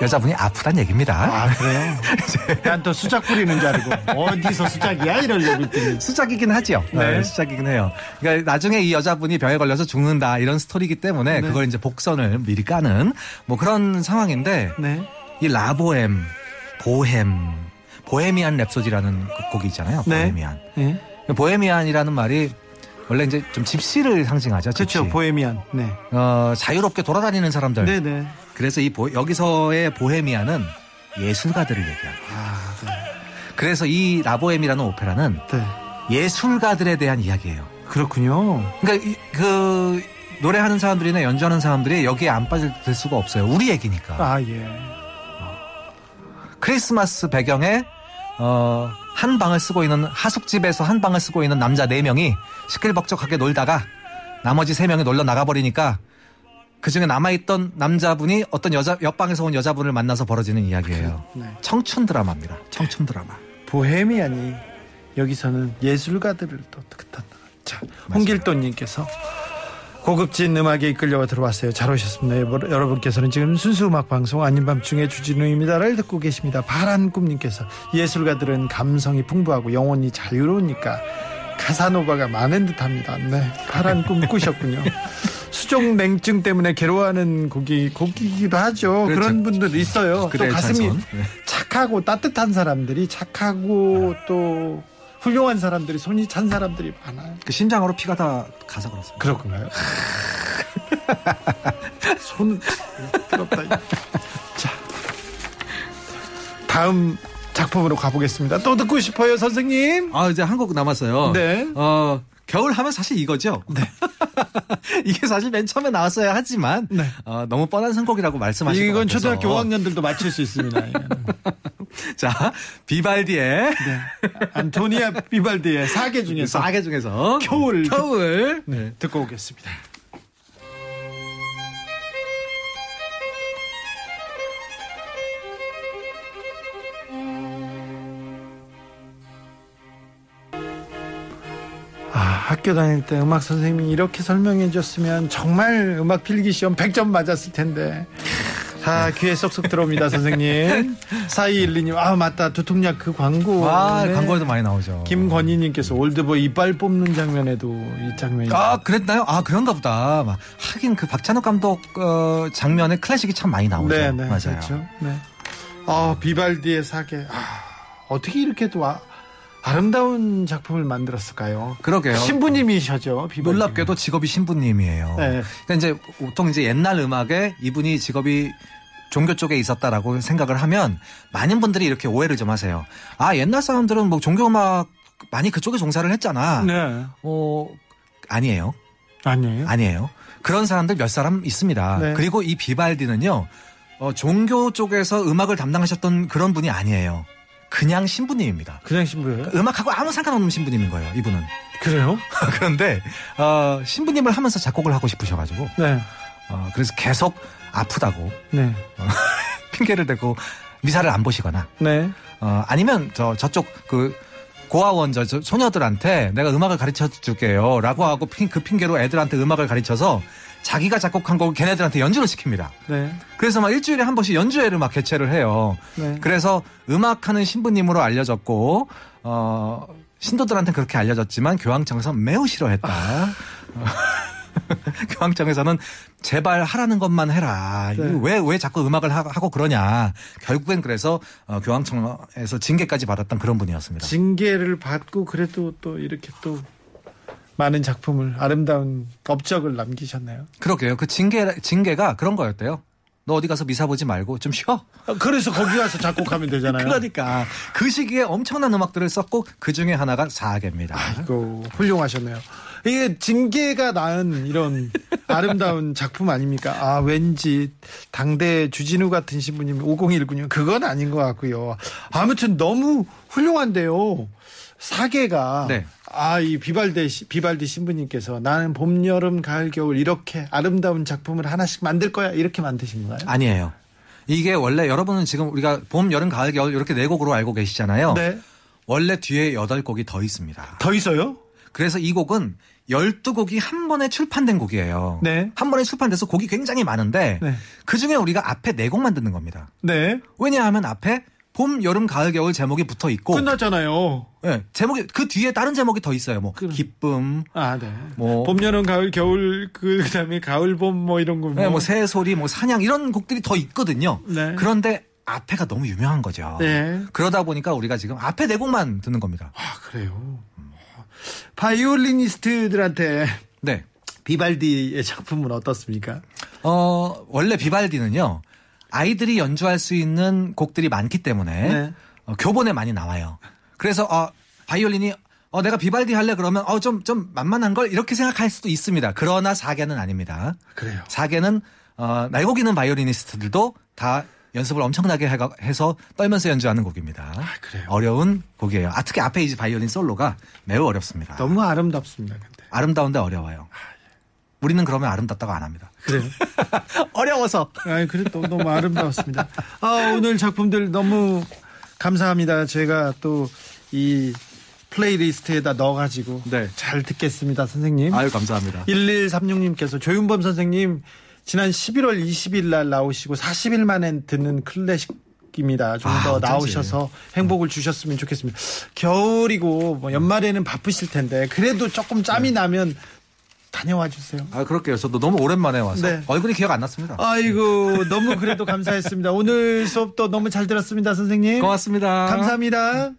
여자분이 아프단 얘기입니다. 아, 그래요? 난 또 수작 부리는 줄 알고. 어디서 수작이야? 했더니. 수작이긴 하죠. 네. 네, 수작이긴 해요. 그러니까 나중에 이 여자분이 병에 걸려서 죽는다 이런 스토리이기 때문에 네. 그걸 이제 복선을 미리 까는 뭐 그런 상황인데 네. 이 라보엠, 보헴, 보헤미안 랩소디라는 그 곡이 있잖아요. 네. 보헤미안. 네. 보헤미안이라는 말이 원래 이제 좀 집시를 상징하죠. 집시. 그렇죠. 보헤미안. 네. 어, 자유롭게 돌아다니는 사람들. 네 네. 그래서 이 보- 여기서의 보헤미아는 예술가들을 얘기합니다. 아, 네. 그래서 이 라보엠이라는 오페라는 네. 예술가들에 대한 이야기예요. 그렇군요. 그러니까 이- 그 노래하는 사람들이나 연주하는 사람들이 여기에 안 빠질 수가 없어요. 우리 얘기니까. 아, 예. 크리스마스 배경에 어, 한 방을 쓰고 있는 하숙집에서 한 방을 쓰고 있는 남자 네 명이 시끌벅적하게 놀다가 나머지 세 명이 놀러 나가버리니까 그 중에 남아있던 남자분이 어떤 여자 옆방에서 온 여자분을 만나서 벌어지는 이야기예요. 네. 청춘 드라마입니다. 청춘 드라마. 보헤미안이 여기서는 예술가들을 또 뜻한다. 자, 홍길동님께서 고급진 음악에 이끌려 들어왔어요. 잘 오셨습니다. 여러- 여러분께서는 지금 순수 음악 방송 아닌 밤중에 주진우입니다를 듣고 계십니다. 바란 꿈님께서 예술가들은 감성이 풍부하고 영혼이 자유로우니까 카사노바가 많은 듯합니다. 네, 파란 꿈 꾸셨군요. 수족 냉증 때문에 괴로워하는 곡이 곡이기도 하죠. 그렇죠. 그런 분들 있어요. 또 가슴이. 네. 착하고 따뜻한 사람들이 착하고 또 훌륭한 사람들이 손이 찬 사람들이 많아요. 그 심장으로 피가 다 가서 그렇습니다. 그렇군가요? 손 부럽다. 자, 다음 작품으로 가보겠습니다. 또 듣고 싶어요, 선생님. 아 이제 한 곡 남았어요. 네. 어 겨울 하면 사실 이거죠. 네. 이게 사실 맨 처음에 나왔어야 하지만 네. 어, 너무 뻔한 선곡이라고 말씀하신 것 이건 같아서. 초등학교 5학년들도 맞출 수 있습니다. 이거는. 자 비발디의 네. 안토니아 비발디의 사계 중에서 싸게 중에서 겨울. 겨울 네, 듣고 오겠습니다. 학교 다닐 때 음악 선생님이 이렇게 설명해 줬으면 정말 음악 필기 시험 100점 맞았을 텐데. 아, 귀에 쏙쏙 들어옵니다, 선생님. 4212님, 아, 맞다. 두통약 그 광고. 아 네. 광고에도 많이 나오죠. 김건희님께서 올드보이 이빨 뽑는 장면에도 이 장면이. 아 그랬나요? 아 그런가 보다. 막 하긴 그 박찬욱 감독 어, 장면에 클래식이 참 많이 나오죠. 네, 네, 맞아요. 그렇죠. 네. 아, 비발디의 사계. 아, 어떻게 이렇게 또 아, 아름다운 작품을 만들었을까요? 그러게요. 신부님이셔죠, 비발디. 놀랍게도 직업이 신부님이에요. 네. 그러니까 이제 보통 이제 옛날 음악에 이분이 직업이 종교 쪽에 있었다라고 생각을 하면 많은 분들이 이렇게 오해를 좀 하세요. 아 옛날 사람들은 뭐 종교 음악 많이 그쪽에 종사를 했잖아. 네. 어 아니에요. 아니에요? 아니에요. 그런 사람들 몇 사람 있습니다. 네. 그리고 이 비발디는요, 어, 종교 쪽에서 음악을 담당하셨던 그런 분이 아니에요. 그냥 신부님입니다. 그냥 신부예요? 음악하고 아무 상관없는 신부님인 거예요, 이분은. 그래요? 그런데, 어, 신부님을 하면서 작곡을 하고 싶으셔가지고, 네. 어, 그래서 계속 아프다고 네. 핑계를 대고 미사를 안 보시거나, 네. 어, 아니면 저, 저쪽 그, 고아원 저, 저 소녀들한테 내가 음악을 가르쳐 줄게요. 라고 하고 핑- 그 핑계로 애들한테 음악을 가르쳐서 자기가 작곡한 곡을 걔네들한테 연주를 시킵니다. 네. 그래서 막 일주일에 한 번씩 연주회를 막 개최를 해요. 네. 그래서 음악하는 신부님으로 알려졌고, 어, 신도들한테 그렇게 알려졌지만 교황청에서 매우 싫어했다. 어, 교황청에서는 제발 하라는 것만 해라. 네. 왜, 왜 자꾸 음악을 하- 하고 그러냐. 결국엔 그래서 어, 교황청에서 징계까지 받았던 그런 분이었습니다. 징계를 받고 그래도 또 이렇게 또 많은 작품을 아름다운 업적을 남기셨나요? 그러게요. 그 징계, 징계가 그런 거였대요. 너 어디 가서 미사 보지 말고 좀 쉬어. 아, 그래서 거기 가서 작곡하면 되잖아요. 그러니까 그 시기에 엄청난 음악들을 썼고 그 중에 하나가 사계입니다. 그 훌륭하셨네요. 이게 징계가 낳은 이런 아름다운 작품 아닙니까? 아 왠지 당대 주진우 같은 신부님 5019님 그건 아닌 것 같고요. 아무튼 너무 훌륭한데요. 사계가 네. 아이 비발디 시- 비발디 신부님께서 나는 봄 여름 가을 겨울 이렇게 아름다운 작품을 하나씩 만들 거야 이렇게 만드신 거예요? 아니에요. 이게 원래 여러분은 지금 우리가 봄, 여름, 가을, 겨울 이렇게 네 곡으로 알고 계시잖아요. 네. 원래 뒤에 여덟 곡이 더 있습니다. 더 있어요? 그래서 이 곡은 12곡이 한 번에 출판된 곡이에요. 네. 한 번에 출판돼서 곡이 굉장히 많은데 네. 그 중에 우리가 앞에 네 곡만 듣는 겁니다. 네. 왜냐하면 앞에 봄, 여름, 가을, 겨울 제목이 붙어 있고 끝났잖아요. 예, 제목이 그 뒤에 다른 제목이 더 있어요. 뭐 그럼. 기쁨, 아, 네. 뭐- 봄, 여름, 가을, 겨울, 그, 그 다음에 가을, 봄, 뭐 이런 거. 예, 뭐 새소리, 뭐 사냥 이런 곡들이 더 있거든요. 네. 그런데 앞에가 너무 유명한 거죠. 네. 그러다 보니까 우리가 지금 앞에 네 곡만 듣는 겁니다. 아, 그래요. 바이올리니스트들한테 네. 비발디의 작품은 어떻습니까? 어, 원래 비발디는요. 아이들이 연주할 수 있는 곡들이 많기 때문에 네. 어, 교본에 많이 나와요. 그래서 어, 바이올린이 어, 내가 비발디 할래 그러면 어, 좀, 좀 만만한 걸 이렇게 생각할 수도 있습니다. 그러나 사계는 아닙니다. 그래요. 사계는 어, 날고 기는 바이올리니스트들도 다 연습을 엄청나게 해서 떨면서 연주하는 곡입니다. 아, 그래요? 어려운 곡이에요. 아, 특히 앞에 이제 바이올린 솔로가 매우 어렵습니다. 너무 아름답습니다. 근데. 아름다운데 어려워요. 우리는 그러면 아름답다고 안 합니다. 그래요. 어려워서. 아, 그래도 너무 아름다웠습니다. 아, 오늘 작품들 너무 감사합니다. 제가 또 이 플레이리스트에다 넣어가지고 네. 잘 듣겠습니다, 선생님. 아유, 감사합니다. 1136님께서 조윤범 선생님 지난 11월 20일 날 나오시고 40일 만에 듣는 클래식 입니다. 좀 아, 더 어쩐지. 나오셔서 행복을 주셨으면 좋겠습니다. 겨울이고 뭐 연말에는 바쁘실 텐데 그래도 조금 짬이 나면 다녀와 주세요. 아, 그럴게요. 저도 너무 오랜만에 와서 네. 얼굴이 기억 안 났습니다. 아이고 너무 그래도 감사했습니다. 오늘 수업도 너무 잘 들었습니다, 선생님. 고맙습니다. 감사합니다.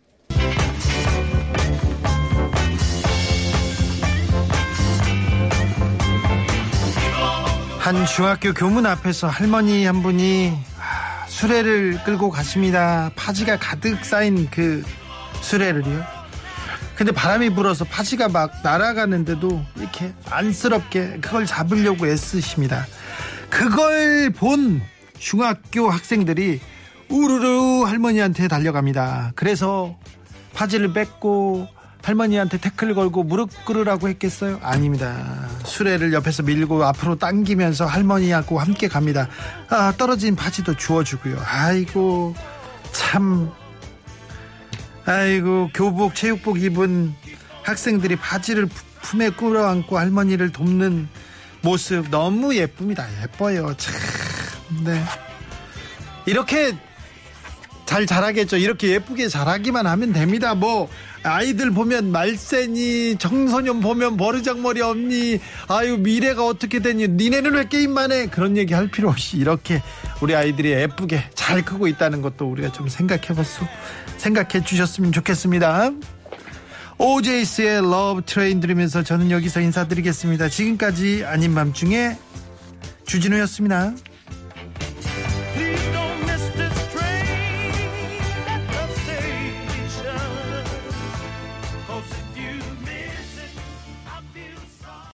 한 중학교 교문 앞에서 할머니 한 분이 아, 수레를 끌고 가십니다. 파지가 가득 쌓인 그 수레를요. 근데 바람이 불어서 파지가 막 날아가는데도 이렇게 안쓰럽게 그걸 잡으려고 애쓰십니다. 그걸 본 중학교 학생들이 우르르 할머니한테 달려갑니다. 그래서 파지를 뺏고 할머니한테 태클 걸고 무릎 꿇으라고 했겠어요? 아닙니다. 수레를 옆에서 밀고 앞으로 당기면서 할머니하고 함께 갑니다. 아, 떨어진 파지도 주워주고요. 아이고, 참. 아이고, 교복, 체육복 입은 학생들이 바지를 품- 품에 끌어안고 할머니를 돕는 모습 너무 예쁩니다. 예뻐요. 참. 네. 이렇게 잘 자라겠죠. 이렇게 예쁘게 자라기만 하면 됩니다. 뭐 아이들 보면 말세니 청소년 보면 버르장머리 없니 아유 미래가 어떻게 되니 니네는 왜 게임만 해 그런 얘기 할 필요 없이 이렇게 우리 아이들이 예쁘게 잘 크고 있다는 것도 우리가 좀 생각해 봤어 생각해 주셨으면 좋겠습니다. 오제이스의 Love Train 들으면서 저는 여기서 인사드리겠습니다. 지금까지 아닌 밤중에 주진우였습니다.